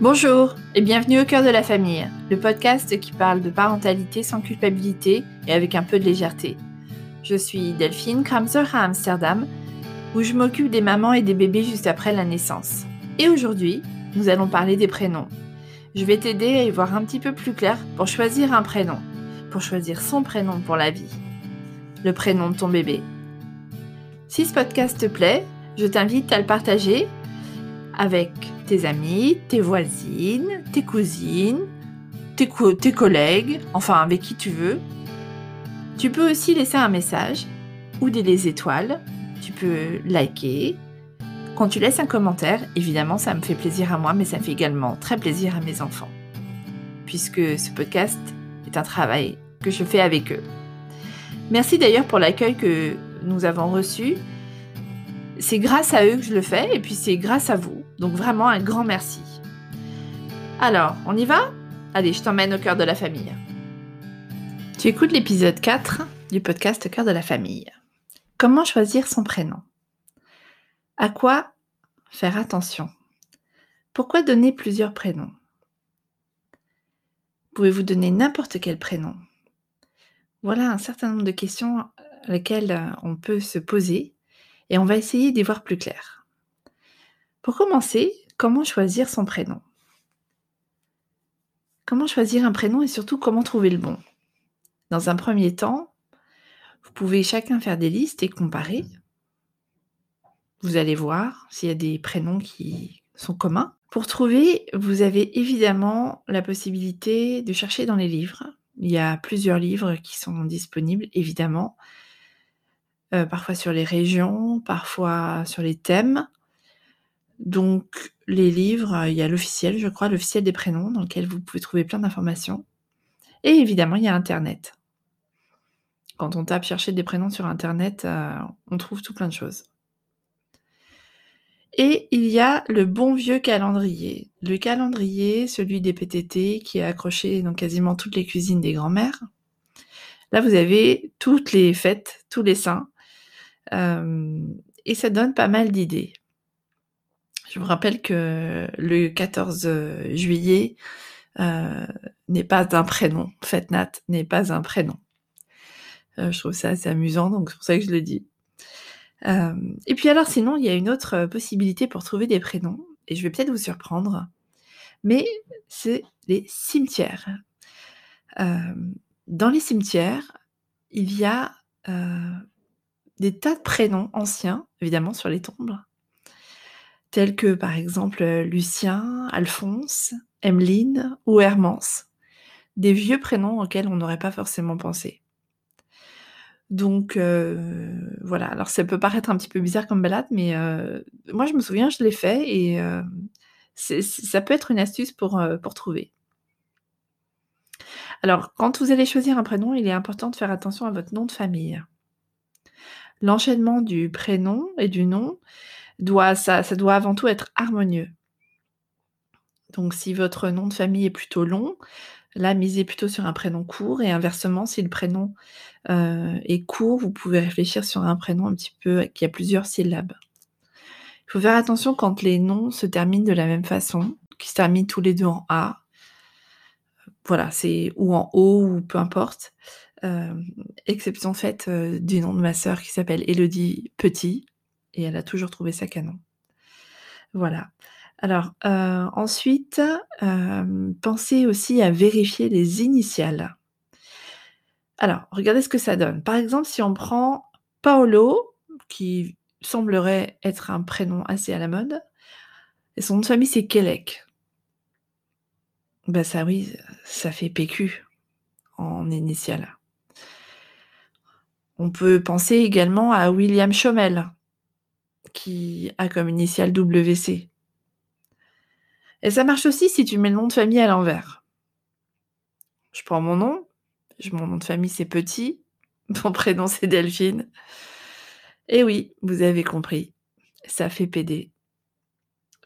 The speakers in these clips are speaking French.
Bonjour et bienvenue au cœur de la famille, le podcast qui parle de parentalité sans culpabilité et avec un peu de légèreté. Je suis Delphine Kramser à Amsterdam, où je m'occupe des mamans et des bébés juste après la naissance. Et aujourd'hui, nous allons parler des prénoms. Je vais t'aider à y voir un petit peu plus clair pour choisir un prénom, pour choisir son prénom pour la vie. Le prénom de ton bébé. Si ce podcast te plaît, je t'invite à le partager avec tes amis, tes voisines, tes cousines, tes, collègues, enfin avec qui tu veux. Tu peux aussi laisser un message ou des étoiles. Tu peux liker. Quand tu laisses un commentaire, évidemment, ça me fait plaisir à moi, mais ça fait également très plaisir à mes enfants. Puisque ce podcast est un travail que je fais avec eux. Merci d'ailleurs pour l'accueil que nous avons reçu c'est grâce à eux que je le fais et puis c'est grâce à vous. Donc vraiment un grand merci. Alors, on y va? Allez, je t'emmène au cœur de la famille. Tu écoutes l'épisode 4 du podcast Cœur de la famille. Comment choisir son prénom? À quoi faire attention? Pourquoi donner plusieurs prénoms? Pouvez-vous donner n'importe quel prénom? Voilà un certain nombre de questions lesquelles on peut se poser et on va essayer d'y voir plus clair. Pour commencer, comment choisir son prénom? Comment choisir un prénom et surtout comment trouver le bon? Dans un premier temps, vous pouvez chacun faire des listes et comparer. Vous allez voir s'il y a des prénoms qui sont communs. Pour trouver, vous avez évidemment la possibilité de chercher dans les livres. Il y a plusieurs livres qui sont disponibles, évidemment. Euh, parfois sur les régions, parfois sur les thèmes. Donc les livres, il y a l'officiel, je crois, l'officiel des prénoms, dans lequel vous pouvez trouver plein d'informations. Et évidemment, il y a Internet. Quand on tape chercher des prénoms sur Internet, euh, on trouve tout plein de choses. Et il y a le bon vieux calendrier. Le calendrier, celui des PTT, qui est accroché dans quasiment toutes les cuisines des grands-mères. Là, vous avez toutes les fêtes, tous les saints, et ça donne pas mal d'idées. Je vous rappelle que le 14 juillet n'est pas un prénom. Fête Nat n'est pas un prénom. je trouve ça assez amusant, donc c'est pour ça que je le dis. et puis alors sinon, il y a une autre possibilité pour trouver des prénoms, et je vais peut-être vous surprendre, mais c'est les cimetières. dans les cimetières, il y a des tas de prénoms anciens, évidemment, sur les tombes, tels que par exemple Lucien, Alphonse, Emeline ou Hermance, des vieux prénoms auxquels on n'aurait pas forcément pensé. Donc euh, voilà, alors ça peut paraître un petit peu bizarre comme balade, mais euh, moi je me souviens, je l'ai fait et euh, ça peut être une astuce pour trouver. Alors, quand vous allez choisir un prénom, il est important de faire attention à votre nom de famille l'enchaînement du prénom et du nom doit, ça, doit avant tout être harmonieux. Donc si votre nom de famille est plutôt long, là misez plutôt sur un prénom court et inversement si le prénom euh, est court, vous pouvez réfléchir sur un prénom un petit peu qui a plusieurs syllabes. Il faut faire attention quand les noms se terminent de la même façon, qui se terminent tous les deux en A. Voilà, c'est ou en O ou peu importe. Euh, exception faite euh, du nom de ma sœur qui s'appelle Elodie Petit, et elle a toujours trouvé ça canon. Voilà. Alors, euh, ensuite, pensez aussi à vérifier les initiales. Alors, regardez ce que ça donne. Par exemple, si on prend Paolo, qui semblerait être un prénom assez à la mode, et son nom de famille c'est Kelec. Ben ça oui, ça fait PQ en initiale. On peut penser également à William Chomel, qui a comme initiale WC. Et ça marche aussi si tu mets le nom de famille à l'envers. Je prends mon nom, mon nom de famille c'est Petit, mon prénom c'est Delphine. Et oui, vous avez compris, ça fait PD.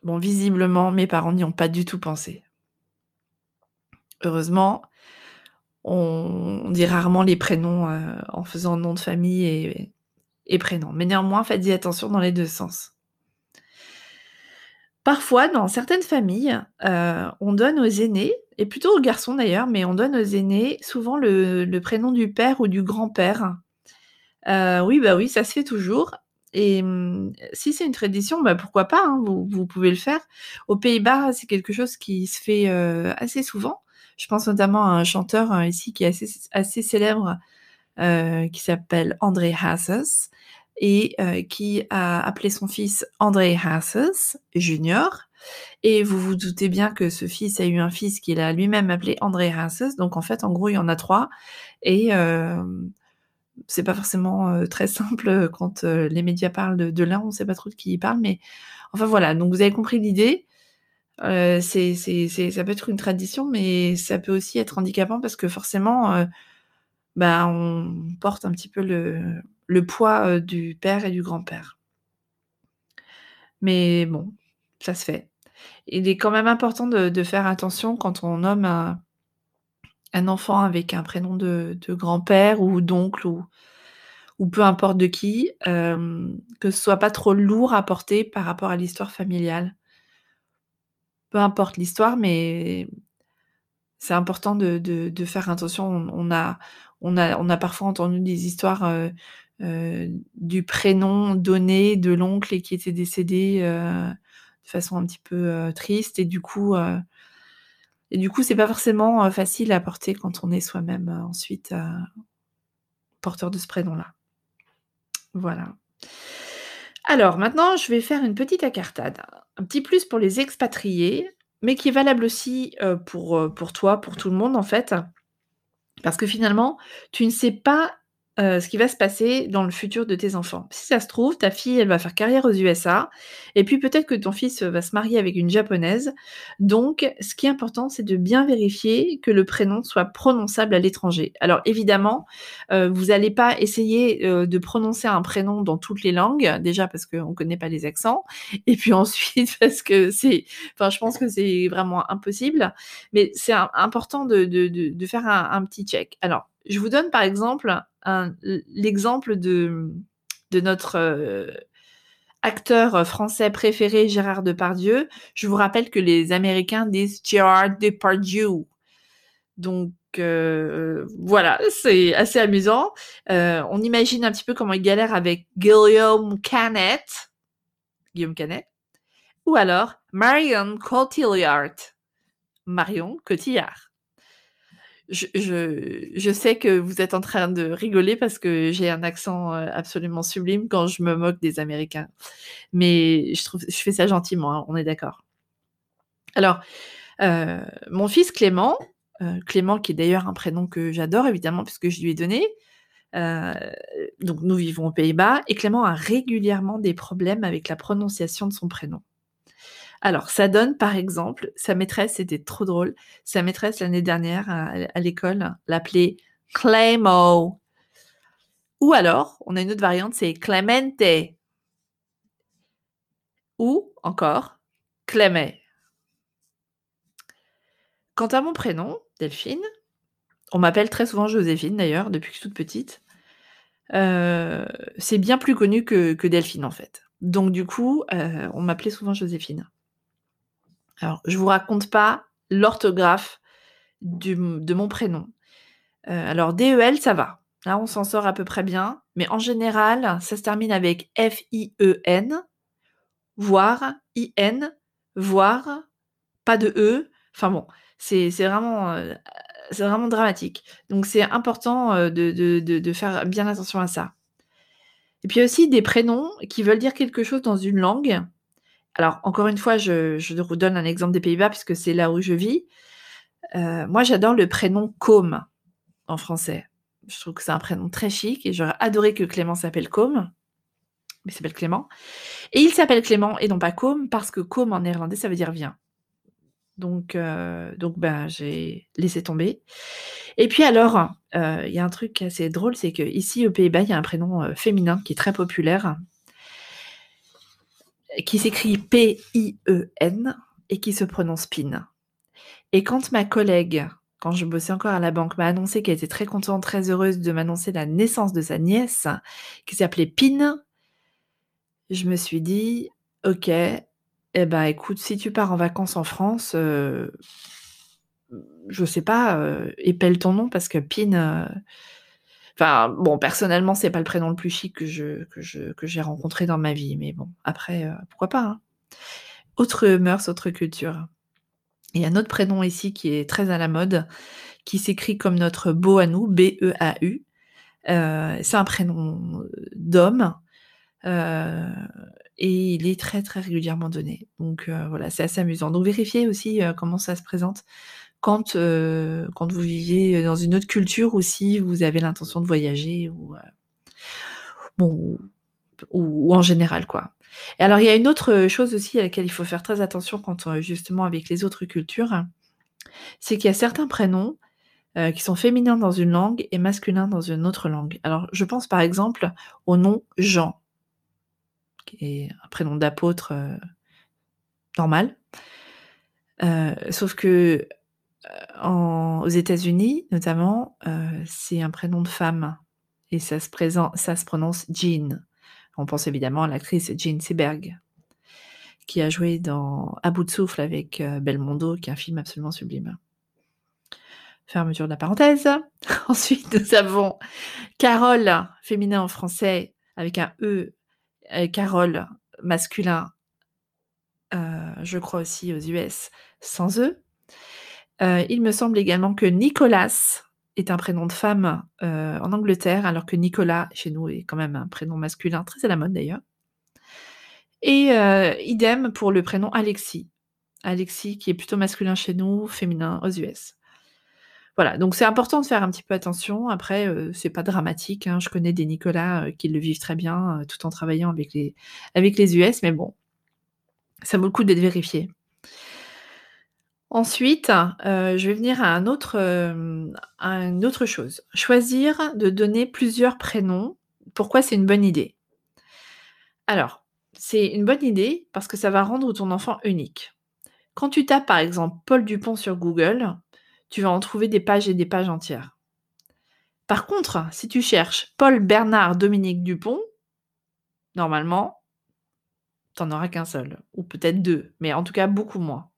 Bon, visiblement, mes parents n'y ont pas du tout pensé. Heureusement, on, dit rarement les prénoms euh, en faisant nom de famille et, prénom. Mais néanmoins, faites-y attention dans les deux sens. Parfois, dans certaines familles, heu, on donne aux aînés et plutôt aux garçons d'ailleurs, mais on donne aux aînés souvent le prénom du père ou du grand-père. Heu, oui, bah, oui, ça se fait toujours et mmh, si c'est une tradition, bah, pourquoi pas, hein, vous pouvez le faire. Aux Pays-Bas, c'est quelque chose qui se fait, assez souvent. Je pense notamment à un chanteur, heu, ici qui est assez célèbre, heu, qui s'appelle André Hazes et heu, qui a appelé son fils André Hazes junior. Et vous vous doutez bien que ce fils a eu un fils qu'il a lui-même appelé André Hazes, donc en fait, en gros, il y en a 3 et hem, c'est pas forcément, heu, très simple, quand, les médias parlent de l'un, on sait pas trop de qui ils parlent, mais enfin voilà, donc vous avez compris l'idée. Heu, c'est c'est c'est ça peut être une tradition, mais ça peut aussi être handicapant parce que forcément, heu, bah, on porte un petit peu le le poids, heu, du père et du grand-père. Mais bon, ça se fait. Il est quand même important de de faire attention quand on nomme un un enfant avec un prénom de de grand-père ou d'oncle ou ou peu importe de qui, hem, que ce soit pas trop lourd à porter par rapport à l'histoire familiale. Peu importe l'histoire, mais c'est important de faire attention. On a parfois entendu des histoires, heu heu, du prénom donné de l'oncle et qui était décédé, heu, de façon un petit peu, triste et du coup, et du coup, c'est pas forcément, facile à porter quand on est soi-même, ensuite, porteur de ce prénom-là. Voilà. Alors maintenant, je vais faire une petite incartade. Un petit plus pour les expatriés, mais qui est valable aussi, pour, heu, pour toi, pour tout le monde en fait. Parce que finalement, tu ne sais pas, heu, ce qui va se passer dans le futur de tes enfants. Si ça se trouve, ta fille, elle va faire carrière aux USA et puis peut-être que ton fils, va se marier avec une japonaise. Donc ce qui est important, c'est de bien vérifier que le prénom soit prononçable à l'étranger. Alors évidemment, heu, vous n'allez pas essayer, heu, de prononcer un prénom dans toutes les langues, déjà parce qu'on ne connaît pas les accents et puis ensuite parce que c'est enfin je pense que c'est vraiment impossible. Mais c'est important de de de de faire un un petit check. Alors, je vous donne par exemple l'exemple de notre, heu, acteur, français préféré Gérard Depardieu. Je vous rappelle que les Américains disent Gerard Depardieu. Donc heu, voilà, c'est assez amusant. Heu, on imagine un petit peu comment il galère avec Guillaume Canet, Guillaume Canet, ou alors Marion Cotillard, Marion Cotillard. Je sais que vous êtes en train de rigoler parce que j'ai un accent, heu, absolument sublime quand je me moque des Américains. Mais je fais ça gentiment, hein, on est d'accord. Alors, heu, mon fils Clément, heu, Clément qui est d'ailleurs un prénom que j'adore évidemment puisque je lui ai donné, donc nous vivons aux Pays-Bas et Clément a régulièrement des problèmes avec la prononciation de son prénom. Alors, ça donne, par exemple, sa maîtresse, c'était trop drôle, sa maîtresse l'année dernière à l'école l'appelait Clémo. Ou alors, on a une autre variante, c'est Clemente. Ou encore Clémet. Quant à mon prénom, Delphine, on m'appelle très souvent Joséphine d'ailleurs, depuis que je suis toute petite. Heu, c'est bien plus connu que Delphine en fait. Donc du coup, heu, on m'appelait souvent Joséphine. Alors, je vous raconte pas l'orthographe de mon prénom. Heu, alors DEL, ça va. Là, on s'en sort à peu près bien, mais en général, ça se termine avec F-I-E-N, voire I-N, voire pas de E. Enfin bon, c'est c'est vraiment, dramatique. Donc c'est important, heu, de de faire bien attention à ça. Et puis aussi des prénoms qui veulent dire quelque chose dans une langue alors, encore une fois, je vous donne un exemple des Pays-Bas puisque c'est là où je vis. Heu, moi, j'adore le prénom Côme en français. Je trouve que c'est un prénom très chic et j'aurais adoré que Clément s'appelle Côme. Mais il s'appelle Clément et il s'appelle Clément et non pas Côme parce que Côme en néerlandais, ça veut dire viens. Donc donc ben, j'ai laissé tomber et puis alors, heu, il y a un truc assez drôle, c'est qu'ici aux Pays-Bas, il y a un prénom, féminin qui est très populaire qui s'écrit P-I-E-N et qui se prononce Pin. Et quand ma collègue, quand je bossais encore à la banque, m'a annoncé qu'elle était très contente, très heureuse de m'annoncer la naissance de sa nièce, qui s'appelait Pin, je me suis dit: «OK, Eh ben, écoute, si tu pars en vacances en France, heu, je sais pas, heu, épelle ton nom parce que Pin, heu enfin, bon, personnellement, c'est pas le prénom le plus chic que j'ai rencontré dans ma vie, mais bon, après, heu, pourquoi pas, hein? Autre mœurs, autre culture. Il y a un autre prénom ici qui est très à la mode, qui s'écrit comme notre beau à nous, B-E-A-U. Heu, c'est un prénom, d'homme, heu et il est très, très régulièrement donné. Donc voilà, c'est assez amusant. Donc vérifiez aussi, comment ça se présente quand, heu, quand vous viviez dans une autre culture ou si vous avez l'intention de voyager ou heu, bon, ou en général, quoi. Et alors il y a une autre, chose aussi à laquelle il faut faire très attention quand, heu, justement avec les autres cultures, c'est qu'il y a certains prénoms, qui sont féminins dans une langue et masculins dans une autre langue. Alors je pense par exemple au nom Jean, qui est un prénom d'apôtre, normal. Sauf que, en aux États-Unis notamment, heu, c'est un prénom de femme et ça se ça se prononce Jean. On pense évidemment à l'actrice Jean Seberg, qui a joué dans À bout de souffle avec, heu, Belmondo, qui est un film absolument sublime. Fermeture de la parenthèse. Ensuite, nous avons Carole, féminin en français avec un E, et Carole masculin, je crois aussi aux US, sans E. Heu, il me semble également que Nicolas est un prénom de femme, heu, en Angleterre, alors que Nicolas, chez nous, est quand même un prénom masculin, très à la mode d'ailleurs. Et heu, idem pour le prénom Alexis. Alexis qui est plutôt masculin chez nous, féminin aux US. Voilà, donc c'est important de faire un petit peu attention. Après, heu, c'est pas dramatique, hein. Je connais des Nicolas, qui le vivent très bien, tout en travaillant avec les avec les US, mais bon, ça vaut le coup d'être vérifié. Ensuite, heu, je vais venir à un autre, à une autre chose. Choisir de donner plusieurs prénoms. Pourquoi c'est une bonne idée? Alors, c'est une bonne idée parce que ça va rendre ton enfant unique. Quand tu tapes par exemple Paul Dupont sur Google, tu vas en trouver des pages et des pages entières. Par contre, si tu cherches Paul Bernard Dominique Dupont, normalement, tu en auras qu'un seul ou peut-être 2, mais en tout cas beaucoup moins.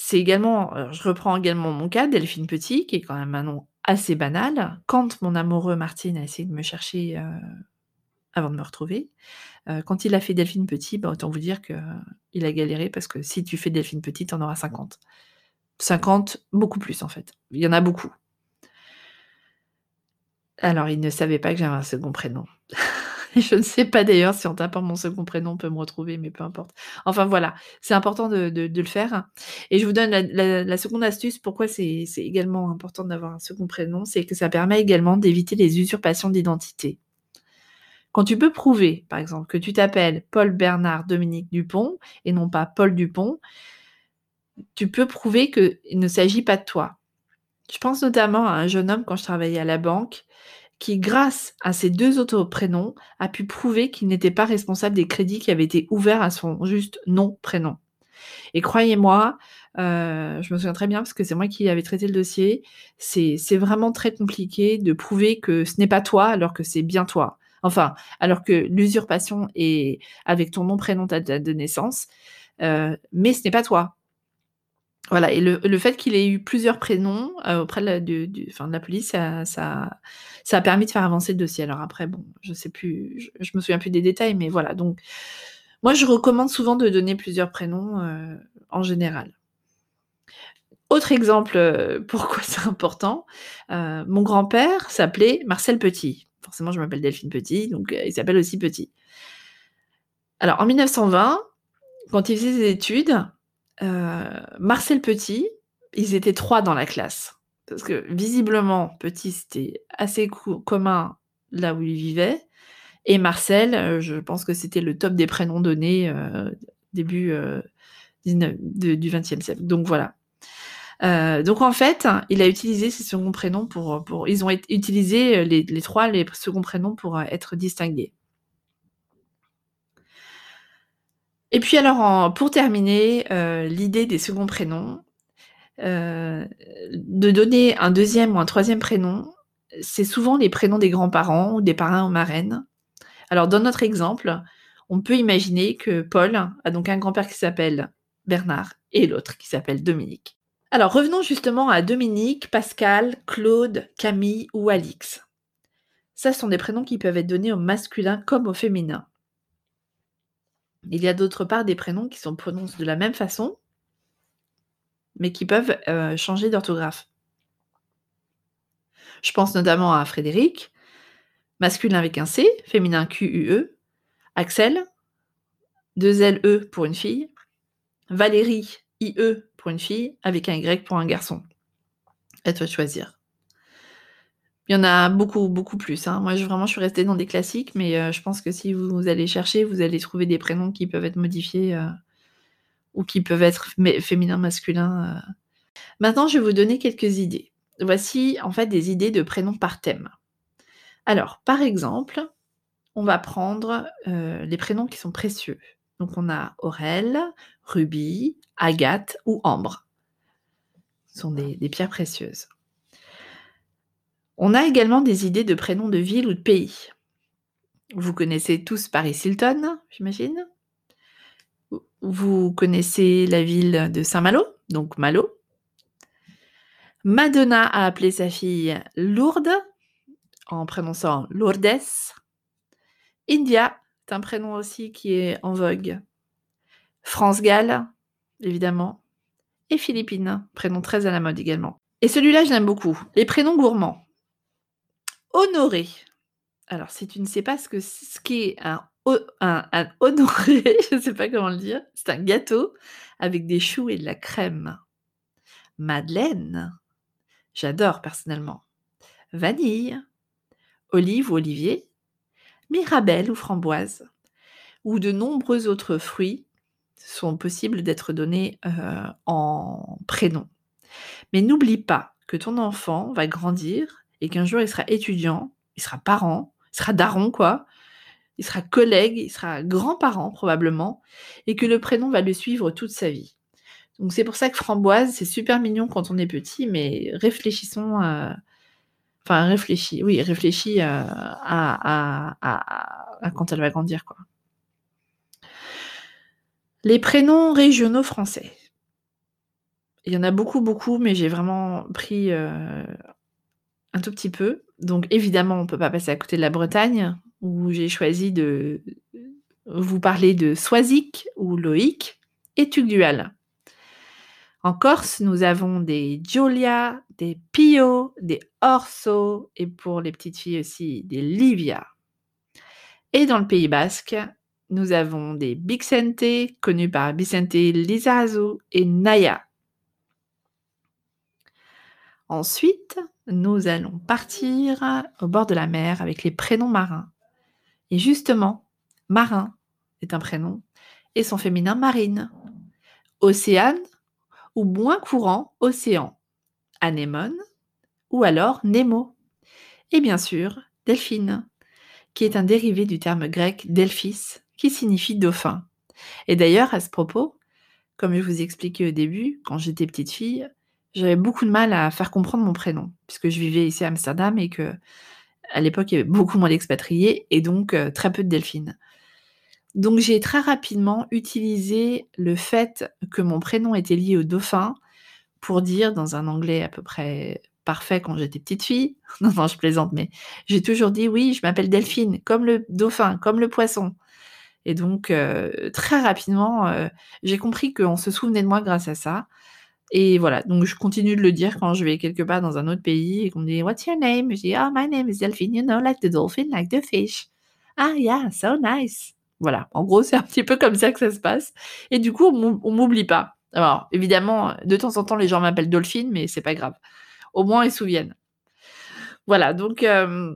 C'est également, je reprends également mon cas, Delphine Petit, qui est quand même un nom assez banal. Quand mon amoureux Martine a essayé de me chercher, heu, avant de me retrouver, heu, quand il a fait Delphine Petit, bah, autant vous dire qu'il a galéré parce que si tu fais Delphine Petit, tu en auras 50. 50, beaucoup plus en fait. Il y en a beaucoup. Alors il ne savait pas que j'avais un second prénom. Je ne sais pas d'ailleurs si en tapant mon second prénom on peut me retrouver, mais peu importe. Enfin voilà, c'est important de le faire et je vous donne la seconde astuce pourquoi c'est également important d'avoir un second prénom, c'est que ça permet également d'éviter les usurpations d'identité. Quand tu peux prouver, par exemple, que tu t'appelles Paul Bernard Dominique Dupont et non pas Paul Dupont, tu peux prouver qu'il ne s'agit pas de toi. Je pense notamment à un jeune homme quand je travaillais à la banque qui, grâce à ces 2 autres prénoms, a pu prouver qu'il n'était pas responsable des crédits qui avaient été ouverts à son juste nom, prénom. Et croyez-moi, heu, je me souviens très bien parce que c'est moi qui avais traité le dossier, c'est vraiment très compliqué de prouver que ce n'est pas toi alors que c'est bien toi. Enfin, alors que l'usurpation est avec ton nom, prénom, ta date de naissance, heu, mais ce n'est pas toi. Voilà et le fait qu'il ait eu plusieurs prénoms, heu, auprès de la de la police, ça ça a permis de faire avancer le dossier. Alors après bon, je sais plus, je me souviens plus des détails, mais voilà donc moi je recommande souvent de donner plusieurs prénoms, heu, en général. Autre exemple, heu, pourquoi c'est important, mon grand-père s'appelait Marcel Petit. Forcément je m'appelle Delphine Petit, donc il s'appelle aussi Petit. Alors en 1920, quand il faisait ses études, Marcel Petit, ils étaient 3 dans la classe. Parce que visiblement, Petit, c'était assez co commun là où il vivait et Marcel, heu, je pense que c'était le top des prénoms donnés, heu, début, heu, 19 de du XXe siècle. Donc voilà. Donc en fait, il a utilisé ses seconds prénoms pour, ils ont utilisé, les les 3 les seconds prénoms pour, être distingués. Et puis alors pour terminer, heu, l'idée des seconds prénoms, heu, de donner un deuxième ou un troisième prénom, c'est souvent les prénoms des grands-parents ou des parrains ou marraines. Alors dans notre exemple, On peut imaginer que Paul a donc un grand-père qui s'appelle Bernard et l'autre qui s'appelle Dominique. Alors revenons justement à Dominique, Pascal, Claude, Camille ou Alix. Ça, ce sont des prénoms qui peuvent être donnés au masculin comme au féminin. Il y a d'autre part des prénoms qui sont prononcés de la même façon, mais qui peuvent euh, changer d'orthographe. Je pense notamment à Frédéric, masculin avec un C, féminin Q-U-E, Axel, deux L-E pour une fille, Valérie, I-E pour une fille, avec un Y pour un garçon. À toi de choisir. Il y en a beaucoup, beaucoup plus. Hein. Moi, je, vraiment, je suis restée dans des classiques, mais euh, je pense que si vous, allez chercher, vous allez trouver des prénoms qui peuvent être modifiés euh, ou qui peuvent être féminins, masculins. Euh. Maintenant, je vais vous donner quelques idées. Voici en fait des idées de prénoms par thème. Alors, par exemple, on va prendre les prénoms qui sont précieux. Donc, on a Aurel, Ruby, Agathe ou Ambre. Ce sont des, des pierres précieuses. On a également des idées de prénoms de ville ou de pays. Vous connaissez tous Paris-Hilton, j'imagine. Vous connaissez la ville de Saint-Malo, donc Malo. Madonna a appelé sa fille Lourdes, en prononçant Lourdes. India, c'est un prénom aussi qui est en vogue. France Gall, évidemment. Et Philippines, prénom très à la mode également. Et celui-là, je l'aime beaucoup. Les prénoms gourmands. Honoré. Alors, si tu ne sais pas ce que ce qu'est un, honoré, je ne sais pas comment le dire, c'est un gâteau avec des choux et de la crème. Madeleine. J'adore personnellement. Vanille. Olive ou olivier. Mirabelle ou framboise. Ou de nombreux autres fruits sont possibles d'être donnés euh, en prénom. Mais n'oublie pas que ton enfant va grandir et qu'un jour il sera étudiant, il sera parent, il sera daron quoi, il sera collègue, il sera grand-parent probablement, et que le prénom va le suivre toute sa vie. Donc c'est pour ça que framboise, c'est super mignon quand on est petit, mais réfléchissons à... Enfin, réfléchis, oui, réfléchis euh, à, à, quand elle va grandir, quoi. Les prénoms régionaux français. Il y en a beaucoup, beaucoup, mais j'ai vraiment pris euh, un tout petit peu. Donc évidemment, on ne peut pas passer à côté de la Bretagne, où j'ai choisi de vous parler de Soisic ou Loïc et Tugdual. En Corse, nous avons des Giulia, des Pio, des Orso et pour les petites filles aussi des Livia. Et dans le Pays Basque, nous avons des Bixente, connus par Vicente Lizazu et Naya. Ensuite, nous allons partir au bord de la mer avec les prénoms marins. Et justement, marin est un prénom et son féminin marine. Océane ou moins courant océan. Anémone ou alors Nemo. Et bien sûr, Delphine, qui est un dérivé du terme grec Delphis, qui signifie dauphin. Et d'ailleurs, à ce propos, comme je vous expliquais au début, quand j'étais petite fille, j'avais beaucoup de mal à faire comprendre mon prénom, puisque je vivais ici à Amsterdam et que à l'époque, il y avait beaucoup moins d'expatriés et donc euh, très peu de delphines. Donc j'ai très rapidement utilisé le fait que mon prénom était lié au dauphin pour dire dans un anglais à peu près parfait quand j'étais petite fille. Non, non, je plaisante, mais j'ai toujours dit oui, je m'appelle Delphine, comme le dauphin, comme le poisson. Et donc, euh, très rapidement, euh, j'ai compris qu'on se souvenait de moi grâce à ça. Et voilà, donc je continue de le dire quand je vais quelque part dans un autre pays et qu'on me dit What's your name? Je dis Oh, my name is Delphine, you know, like the dolphin, like the fish. Ah, yeah, so nice. Voilà, en gros, c'est un petit peu comme ça que ça se passe. Et du coup, on m'oublie pas. Alors, évidemment, de temps en temps, les gens m'appellent Dolphine, mais c'est pas grave. Au moins, ils se souviennent. Voilà, donc euh,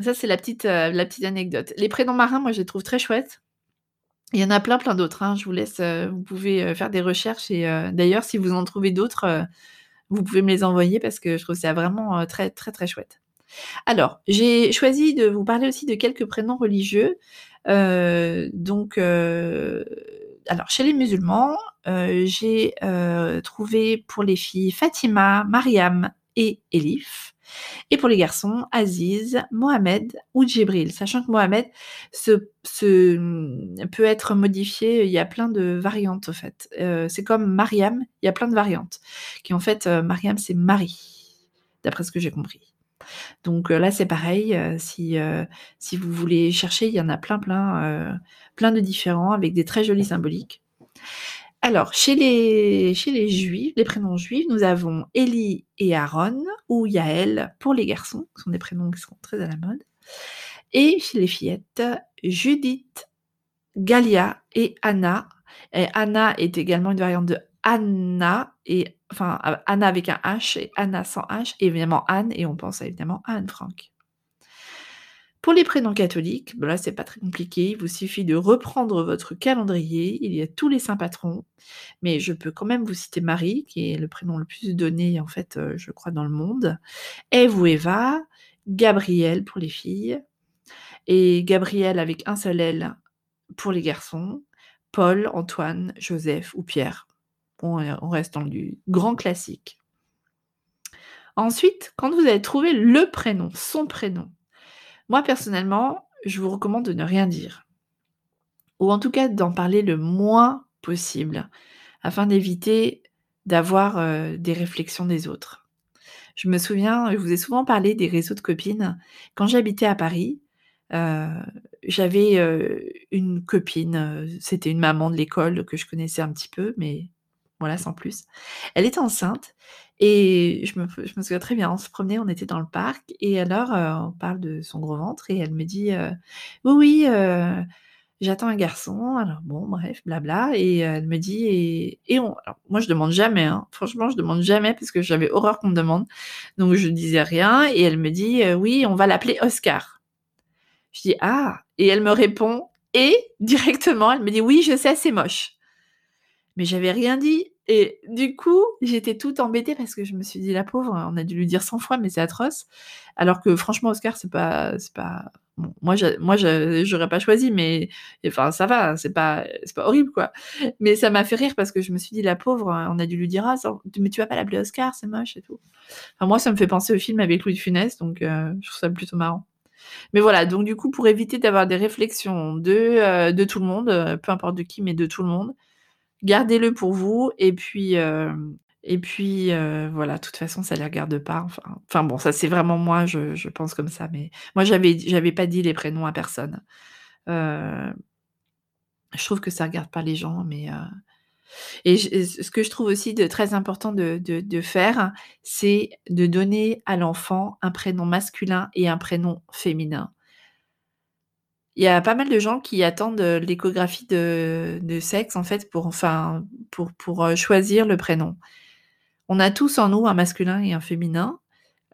ça, c'est la petite, euh, la petite anecdote. Les prénoms marins, moi, je les trouve très chouettes. Il y en a plein, plein d'autres. Hein. Je vous laisse, euh, vous pouvez faire des recherches. Et d'ailleurs, si vous en trouvez d'autres, vous pouvez me les envoyer parce que je trouve ça vraiment très, très, très chouette. Alors, j'ai choisi de vous parler aussi de quelques prénoms religieux. Euh, donc, euh, alors chez les musulmans, euh, j'ai trouvé pour les filles Fatima, Mariam, et Elif. Et pour les garçons, Aziz, Mohamed ou Djibril. Sachant que Mohamed se, peut être modifié, il y a plein de variantes au fait. Euh, c'est comme Mariam, il y a plein de variantes. Qui en fait, euh, Mariam c'est Marie, d'après ce que j'ai compris. Donc euh, là c'est pareil, si, si vous voulez chercher, il y en a plein plein, plein de différents avec des très jolis symboliques. Alors, chez les, juifs, les prénoms juifs, nous avons Eli et Aaron, ou Yael pour les garçons, ce sont des prénoms qui sont très à la mode. Et chez les fillettes, Judith, Galia et Anna. Anna est également une variante de Anna, et, enfin Anna avec un H et Anna sans H, et évidemment Anne, et on pense évidemment à Anne Frank. Pour les prénoms catholiques, ben là c'est pas très compliqué, il vous suffit de reprendre votre calendrier, il y a tous les saints patrons, mais je peux quand même vous citer Marie, qui est le prénom le plus donné en fait, euh, je crois, dans le monde, Eve ou Eva, Gabriel pour les filles, et Gabriel avec un seul L pour les garçons, Paul, Antoine, Joseph ou Pierre. On, on reste dans du grand classique. Ensuite, quand vous avez trouvé le prénom, son prénom, moi, personnellement, je vous recommande de ne rien dire. Ou en tout cas d'en parler le moins possible, afin d'éviter d'avoir euh, des réflexions des autres. Je me souviens, je vous ai souvent parlé des réseaux de copines. Quand j'habitais à Paris, euh, j'avais euh, une copine, c'était une maman de l'école que je connaissais un petit peu, mais voilà, sans plus. Elle était enceinte et je me, souviens très bien, on se promenait, on était dans le parc et alors euh, on parle de son gros ventre et elle me dit euh, oui oui euh, j'attends un garçon alors bon bref blabla. Et elle me dit et, moi je demande jamais hein, franchement je demande jamais parce que j'avais horreur qu'on me demande. Donc je disais rien et elle me dit oui on va l'appeler Oscar je dis ah! Et elle me répond et directement elle me dit oui je sais c'est moche mais j'avais rien dit et du coup, j'étais toute embêtée parce que je me suis dit, la pauvre, on a dû lui dire 100 fois, mais c'est atroce. Alors que franchement, Oscar, c'est pas, c'est pas, moi, moi, j'aurais pas choisi, mais enfin, ça va, c'est pas, c'est pas horrible, quoi. Mais ça m'a fait rire parce que je me suis dit, la pauvre, on a dû lui dire, ah, mais tu vas pas l'appeler Oscar, c'est moche et tout. Enfin, moi, ça me fait penser au film avec Louis de Funès, donc euh, je trouve ça plutôt marrant. Mais voilà, donc du coup, pour éviter d'avoir des réflexions de, euh, de tout le monde, euh, peu importe de qui, mais de tout le monde, gardez-le pour vous et puis euh, euh, voilà, de toute façon ça les regarde pas. Enfin, enfin bon, ça c'est vraiment moi, je, pense comme ça, mais moi j'avais j'avais pas dit les prénoms à personne. Euh, je trouve que ça regarde pas les gens, mais et ce que je trouve aussi de très important de faire, c'est de donner à l'enfant un prénom masculin et un prénom féminin. Il y a pas mal de gens qui attendent, l'échographie de sexe, en fait, pour enfin, pour pour, choisir le prénom. On a tous en nous un masculin et un féminin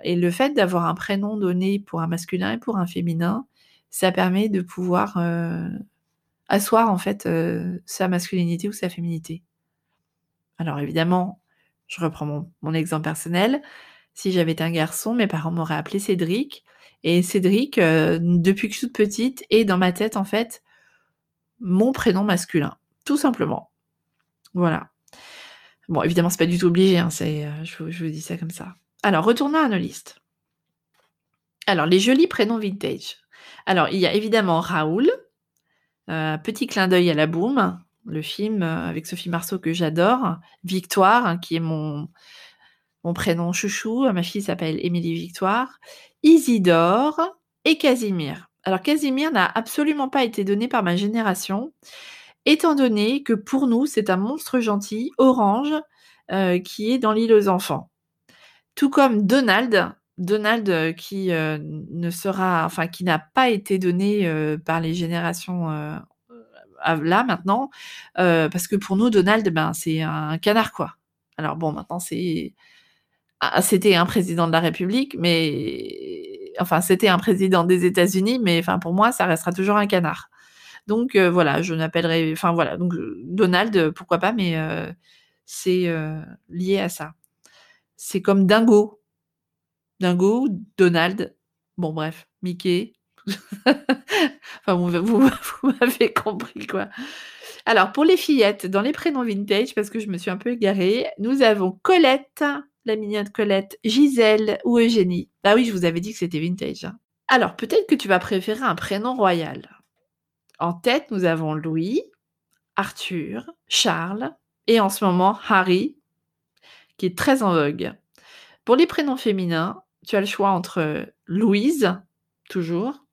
et le fait d'avoir un prénom donné pour un masculin et pour un féminin, ça permet de pouvoir, asseoir, en fait, sa masculinité ou sa féminité. Alors évidemment, je reprends mon mon exemple personnel. Si j'avais été un garçon, mes parents m'auraient appelé Cédric et Cédric, euh, depuis que je suis petite, est dans ma tête, en fait, mon prénom masculin. Tout simplement. Voilà. Bon, évidemment, c'est pas du tout obligé, hein, euh, je, vous, dis ça comme ça. Alors, retournons à nos listes. Alors, les jolis prénoms vintage. Alors, il y a évidemment Raoul, euh, petit clin d'œil à la boum, le film avec Sophie Marceau que j'adore, Victoire, hein, qui est mon, mon prénom chouchou, ma fille s'appelle Émilie Victoire, Isidore et Casimir. Alors Casimir n'a absolument pas été donné par ma génération, étant donné que pour nous, c'est un monstre gentil, orange, euh, qui est dans l'île aux enfants. Tout comme Donald, Donald euh, qui euh, ne sera, enfin qui n'a pas été donné par les générations là maintenant, parce que pour nous, Donald, ben, c'est un canard quoi. Alors bon, maintenant c'est ah, c'était un président de la République, mais enfin, c'était un président des États-Unis, mais enfin, pour moi, ça restera toujours un canard. Donc euh, voilà, je n'appellerai, enfin voilà, donc Donald, pourquoi pas, mais euh, c'est euh, lié à ça. C'est comme Dingo, Dingo, Donald, bon bref, Mickey. enfin, vous m'avez compris quoi. Alors, pour les fillettes, dans les prénoms vintage, parce que je me suis un peu égarée, nous avons Colette, la mignonne Colette, Gisèle ou Eugénie. Ah oui, je vous avais dit que c'était vintage. hein. Alors, peut-être que tu vas préférer un prénom royal. En tête, nous avons Louis, Arthur, Charles et en ce moment Harry, qui est très en vogue. Pour les prénoms féminins, tu as le choix entre Louise, toujours,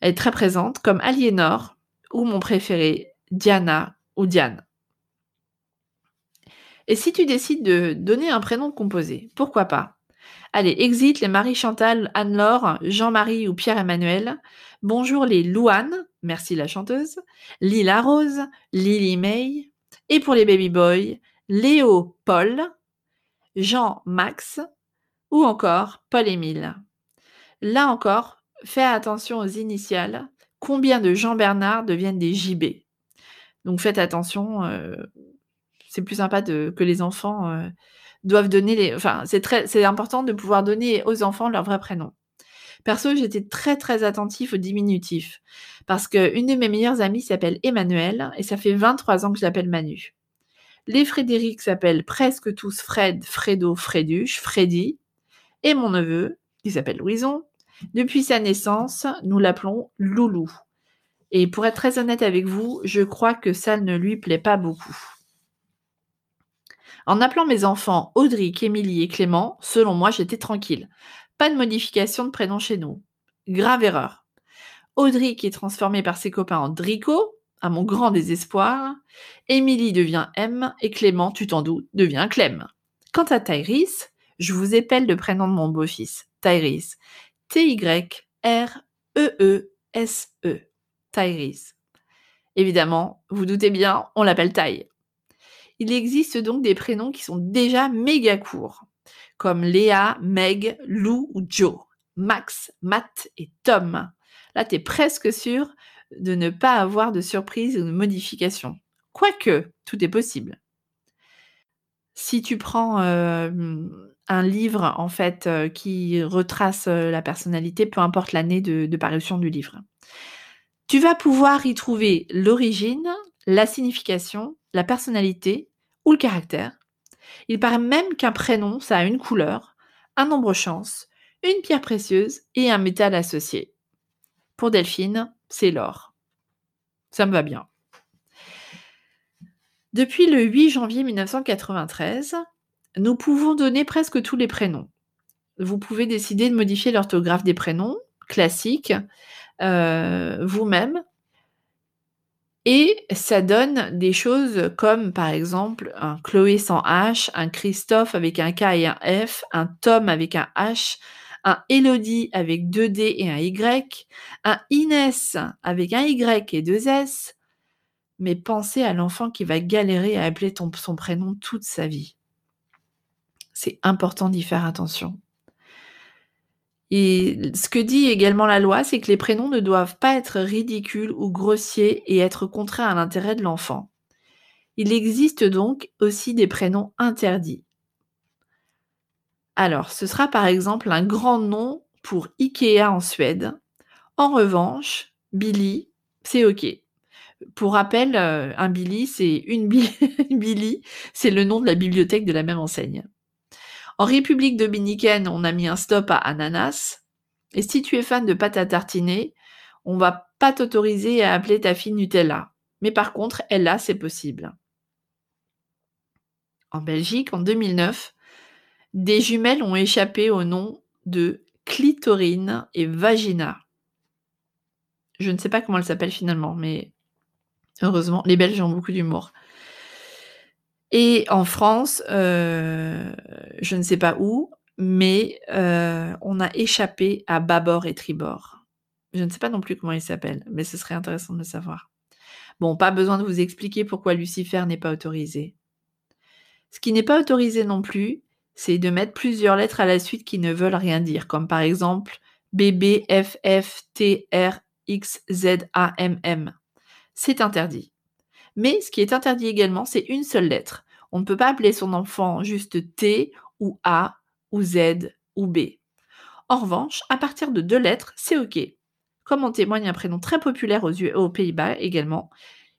elle est très présente, comme Aliénor, ou mon préféré, Diana ou Diane. Et si tu décides de donner un prénom composé, pourquoi pas? Allez, exit les Marie-Chantal, Anne-Laure, Jean-Marie ou Pierre-Emmanuel. Bonjour les Louane, merci la chanteuse, Lila Rose, Lily May. Et pour les baby boys, Léo Paul, Jean Max ou encore Paul Émile. Là encore, fais attention aux initiales. Combien de Jean Bernard deviennent des JB Donc faites attention. euh, c'est plus sympa que les enfants euh, doivent donner les. Enfin, c'est très, important de pouvoir donner aux enfants leur vrai prénom. Perso, j'étais très très attentif au diminutif parce que une de mes meilleures amies s'appelle Emmanuel et ça fait 23 ans que je l'appelle Manu. Les Frédéric s'appellent presque tous Fred, Fredo, Fréduche, Freddy et mon neveu qui s'appelle Louison. Depuis sa naissance, nous l'appelons Loulou. Et pour être très honnête avec vous, je crois que ça ne lui plaît pas beaucoup. En appelant mes enfants Audric, Émilie et Clément, selon moi, j'étais tranquille. Pas de modification de prénom chez nous. Grave erreur. Audric est transformé par ses copains en Drico, à mon grand désespoir. Émilie devient M et Clément, tu t'en doutes, devient Clem. Quant à Tyrese, je vous épelle le prénom de mon beau-fils, Tyrese. T-Y-R-E-E-S-E. Tyrese. Évidemment, vous doutez bien, on l'appelle Ty. Il existe donc des prénoms qui sont déjà méga courts, comme Léa, Meg, Lou ou Joe, Max, Matt et Tom. Là, tu es presque sûr de ne pas avoir de surprise ou de modification. Quoique, tout est possible. Si tu prends euh, un livre en fait euh, qui retrace euh, la personnalité, peu importe l'année de, de parution du livre, tu vas pouvoir y trouver l'origine, la signification, personnalité ou le caractère. Il paraît même qu'un prénom, ça a une couleur, un nombre chance, une pierre précieuse et un métal associé. Pour Delphine, c'est l'or. Ça me va bien. Depuis le 8 janvier 1993, nous pouvons donner presque tous les prénoms. Vous pouvez décider de modifier l'orthographe des prénoms classiques euh, vous-même. Et ça donne des choses comme par exemple un Chloé sans H, un Christophe avec un K et un F, un Tom avec un H, un Elodie avec deux D et un Y, un Inès avec un Y et deux S. Mais pensez à l'enfant qui va galérer à appeler son prénom toute sa vie. C'est important d'y faire attention. Et ce que dit également la loi, c'est que les prénoms ne doivent pas être ridicules ou grossiers et être contraires à l'intérêt de l'enfant. Il existe donc aussi des prénoms interdits. Alors, ce sera par exemple un grand nom pour Ikea en Suède. En revanche, Billy, c'est OK. Pour rappel, euh, un Billy, c'est une Billy, c'est le nom de la bibliothèque de la même enseigne. En République dominicaine, on a mis un stop à ananas. Et si tu es fan de pâte à tartiner, on va pas t'autoriser à appeler ta fille Nutella. Mais par contre, Ella, c'est possible. En Belgique, en 2009, des jumelles ont échappé au nom de clitorine et vagina. Je ne sais pas comment elles s'appellent finalement, mais heureusement, les Belges ont beaucoup d'humour. Et en France, euh, je ne sais pas où, mais euh, on a échappé à bâbord et tribord. Je ne sais pas non plus comment il s'appelle, mais ce serait intéressant de le savoir. Bon, pas besoin de vous expliquer pourquoi Lucifer n'est pas autorisé. Ce qui n'est pas autorisé non plus, c'est de mettre plusieurs lettres à la suite qui ne veulent rien dire, comme par exemple BB, FF, TR, X, Z, A, M, M. C'est interdit. Mais ce qui est interdit également, c'est une seule lettre. On ne peut pas appeler son enfant juste T ou A ou Z ou B. En revanche, à partir de deux lettres, c'est OK. Comme en témoigne un prénom très populaire aux, Pays-Bas également,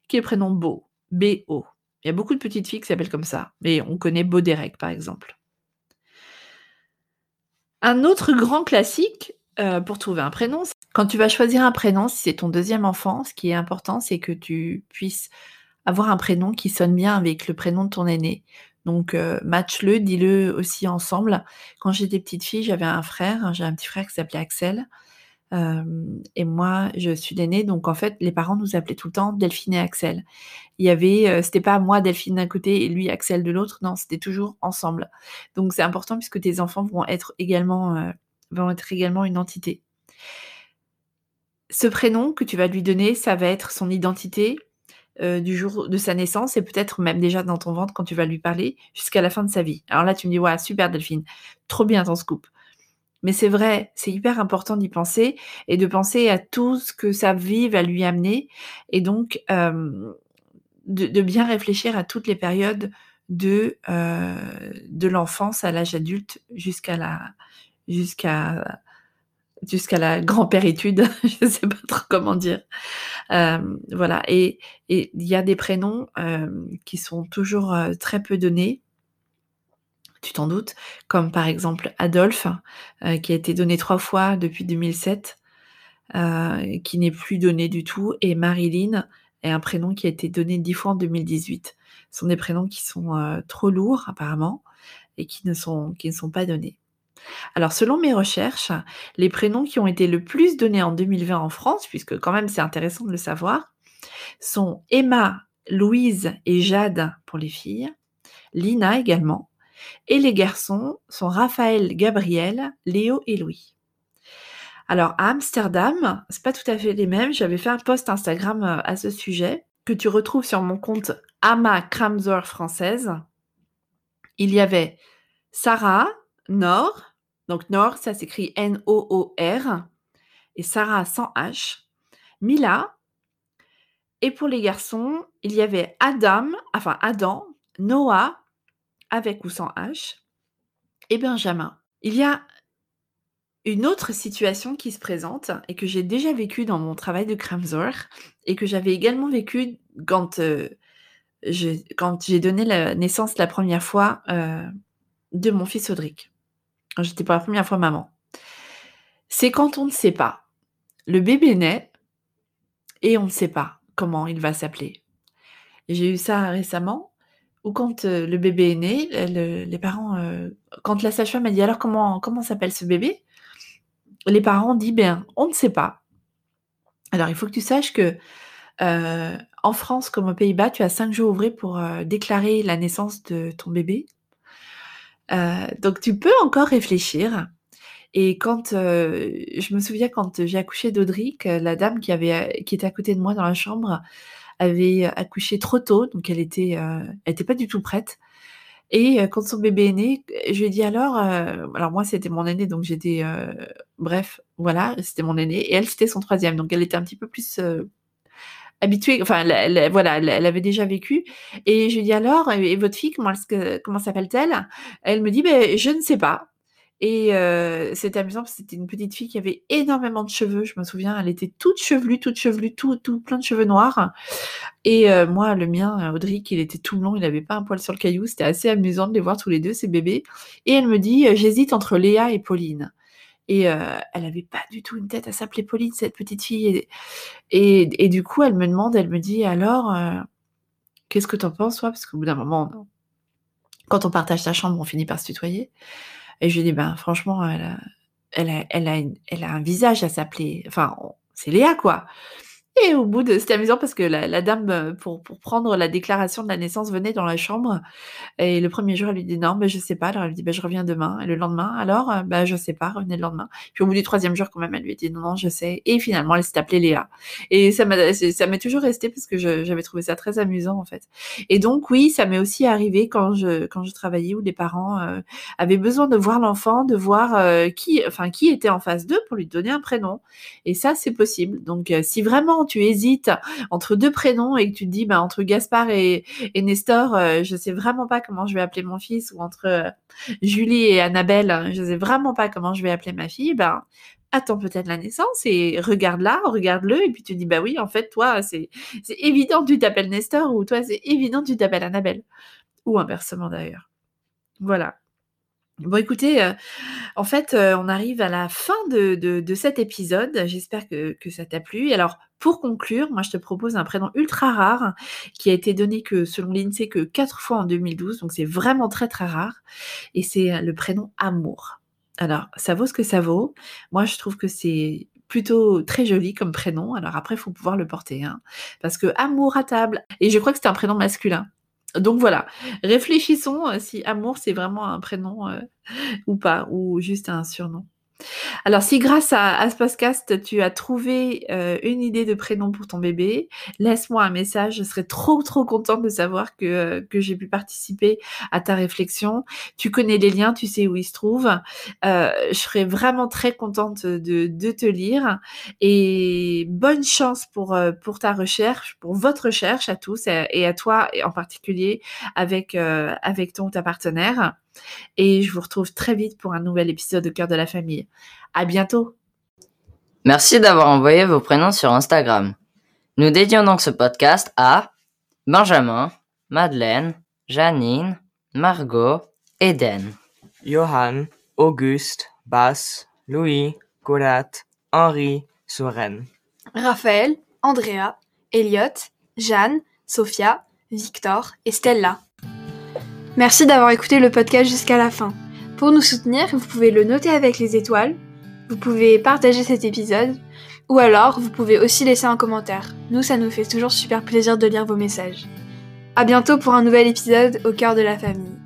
qui est le prénom Beau, B-O. Il y a beaucoup de petites filles qui s'appellent comme ça, mais on connaît Bauderec par exemple. Un autre grand classique euh, pour trouver un prénom, quand tu vas choisir un prénom, si c'est ton deuxième enfant, ce qui est important, c'est que tu puisses avoir un prénom qui sonne bien avec le prénom de ton aîné. Donc euh, match-le, dis-le aussi ensemble. Quand j'étais petite fille, j'avais un frère, j'ai un petit frère qui s'appelait Axel et moi, je suis l'aînée, donc en fait, les parents nous appelaient tout le temps Delphine et Axel. Il y avait, c'était pas moi Delphine d'un côté et lui Axel de l'autre, non, c'était toujours ensemble. Donc c'est important puisque tes enfants vont être également, vont être également une entité. Ce prénom que tu vas lui donner, ça va être son identité du jour de sa naissance et peut-être même déjà dans ton ventre quand tu vas lui parler jusqu'à la fin de sa vie. Alors là, tu me dis, ouais, super Delphine, trop bien ton scoop. Mais c'est vrai, c'est hyper important d'y penser et de penser à tout ce que sa vie va lui amener et donc de, bien réfléchir à toutes les périodes de, de l'enfance à l'âge adulte jusqu'à la jusqu'à jusqu'à la grand-péritude, je ne sais pas trop comment dire. voilà, et il y a des prénoms qui sont toujours très peu donnés tu t'en doutes, comme par exemple Adolphe, euh, qui a été donné trois fois depuis 2007, euh, qui n'est plus donné du tout, et Marilyn est un prénom qui a été donné dix fois en 2018. Ce sont des prénoms qui sont euh, trop lourds apparemment et qui ne sont, qui ne sont pas donnés. Alors selon mes recherches, les prénoms qui ont été le plus donnés en 2020 en France, puisque quand même c'est intéressant de le savoir, sont Emma, Louise et Jade pour les filles, Lina également, et les garçons sont Raphaël, Gabriel, Léo et Louis. Alors à Amsterdam, c'est pas tout à fait les mêmes. J'avais fait un post Instagram euh, à ce sujet que tu retrouves sur mon compte Ama Kramzor française. Il y avait Sarah, Nord, donc Nord, ça s'écrit N-O-O-R, et Sarah sans H, Mila, et pour les garçons, il y avait Adam, enfin Adam, Noah, avec ou sans H, et Benjamin. Il y a une autre situation qui se présente et que j'ai déjà vécue dans mon travail de Kramzor et que j'avais également vécu quand, euh, j'ai donné la naissance la première fois euh, de mon fils Audric. J'étais pour la première fois maman. C'est quand on ne sait pas. Le bébé naît et on ne sait pas comment il va s'appeler. J'ai eu ça récemment ou quand le bébé est né, les parents, quand la sage-femme a dit alors comment, comment s'appelle ce bébé? Les parents dit ben on ne sait pas. Alors il faut que tu saches que en France comme aux Pays-Bas, tu as cinq jours ouvrés pour déclarer la naissance de ton bébé. Donc tu peux encore réfléchir. Et quand je me souviens quand j'ai accouché d'Audric, la dame qui avait qui était à côté de moi dans la chambre avait accouché trop tôt, donc elle était, elle était pas du tout prête. Et quand son bébé est né, je lui ai dit alors, alors moi c'était mon aîné, donc j'étais, bref, voilà, c'était mon aîné, et elle c'était son troisième, donc elle était un petit peu plus habituée, enfin voilà, elle, avait déjà vécu. Et je lui dit alors, et, votre fille, comment, comment s'appelle-t-elle? Elle me dit, ben, je ne sais pas. Et c'était amusant parce que c'était une petite fille qui avait énormément de cheveux. Je me souviens, elle était toute chevelue, toute chevelue, tout, tout plein de cheveux noirs. Et moi, le mien, Audric, il était tout blond, il n'avait pas un poil sur le caillou. C'était assez amusant de les voir tous les deux, ces bébés. Et elle me dit, j'hésite entre Léa et Pauline. Et elle n'avait pas du tout une tête à s'appeler Pauline, cette petite fille. Et, et, du coup, elle me demande, elle me dit, alors, qu'est-ce que tu en penses, toi? Parce qu'au bout d'un moment, quand on partage sa chambre, on finit par se tutoyer. Et je lui dis, ben franchement, elle a, elle a, elle a, elle a un visage à s'appeler. Enfin, c'est Léa, quoi. Et au bout de, c'était amusant parce que la, dame, euh, pour, pour, prendre la déclaration de la naissance, venait dans la chambre. Et le premier jour, elle lui dit non, mais je sais pas. Alors elle lui dit, ben, je reviens demain. Et le lendemain, alors, ben, je sais pas, revenez le lendemain. Puis au bout du troisième jour, quand même, elle lui dit non, non, je sais. Et finalement, elle s'est appelée Léa. Et ça m'a, ça m'est toujours resté parce que j'avais trouvé ça très amusant, en fait. Et donc, oui, ça m'est aussi arrivé quand je, quand je travaillais où les parents euh, avaient besoin de voir l'enfant, de voir euh, qui, enfin, qui était en face d'eux pour lui donner un prénom. Et ça, c'est possible. Donc, si vraiment tu hésites entre deux prénoms et que tu te dis, bah, entre Gaspard et, Nestor, euh, je sais vraiment pas comment je vais appeler mon fils, ou entre euh, Julie et Annabelle, je sais vraiment pas comment je vais appeler ma fille, ben, attends peut-être la naissance et regarde-la, regarde-le, et puis tu dis, bah oui, en fait, toi, c'est évident que tu t'appelles Nestor, ou toi, c'est évident que tu t'appelles Annabelle. Ou inversement d'ailleurs. Voilà. Bon, écoutez, euh, en fait, euh, on arrive à la fin de, de, cet épisode. J'espère que, que, ça t'a plu. Alors, pour conclure, moi, je te propose un prénom ultra rare qui a été donné que, selon l'INSEE, que quatre fois en 2012. Donc, c'est vraiment très, très rare. Et c'est le prénom Amour. Alors, ça vaut ce que ça vaut. Moi, je trouve que c'est plutôt très joli comme prénom. Alors après, il faut pouvoir le porter. Hein. Parce que Amour à table. Et je crois que c'est un prénom masculin. Donc voilà, réfléchissons euh, si amour c'est vraiment un prénom euh, ou pas, ou juste un surnom. Alors, si grâce à, ce podcast, tu as trouvé euh, une idée de prénom pour ton bébé, laisse-moi un message. Je serais trop, trop contente de savoir que, euh, que j'ai pu participer à ta réflexion. Tu connais les liens, tu sais où ils se trouvent. Euh, je serais vraiment très contente de, de, te lire. Et bonne chance pour, pour ta recherche, pour votre recherche à tous et à toi en particulier avec, avec ton ta partenaire. Et je vous retrouve très vite pour un nouvel épisode de Cœur de la famille. À bientôt. Merci d'avoir envoyé vos prénoms sur Instagram. Nous dédions donc ce podcast à Benjamin, Madeleine, Janine, Margot, Eden. Johan, Auguste, Bass, Louis, Colette, Henri, Soren. Raphaël, Andrea, Elliot, Jeanne, Sophia, Victor et Stella. Merci d'avoir écouté le podcast jusqu'à la fin. Pour nous soutenir, vous pouvez le noter avec les étoiles, vous pouvez partager cet épisode, ou alors vous pouvez aussi laisser un commentaire. Nous, ça nous fait toujours super plaisir de lire vos messages. À bientôt pour un nouvel épisode au cœur de la famille.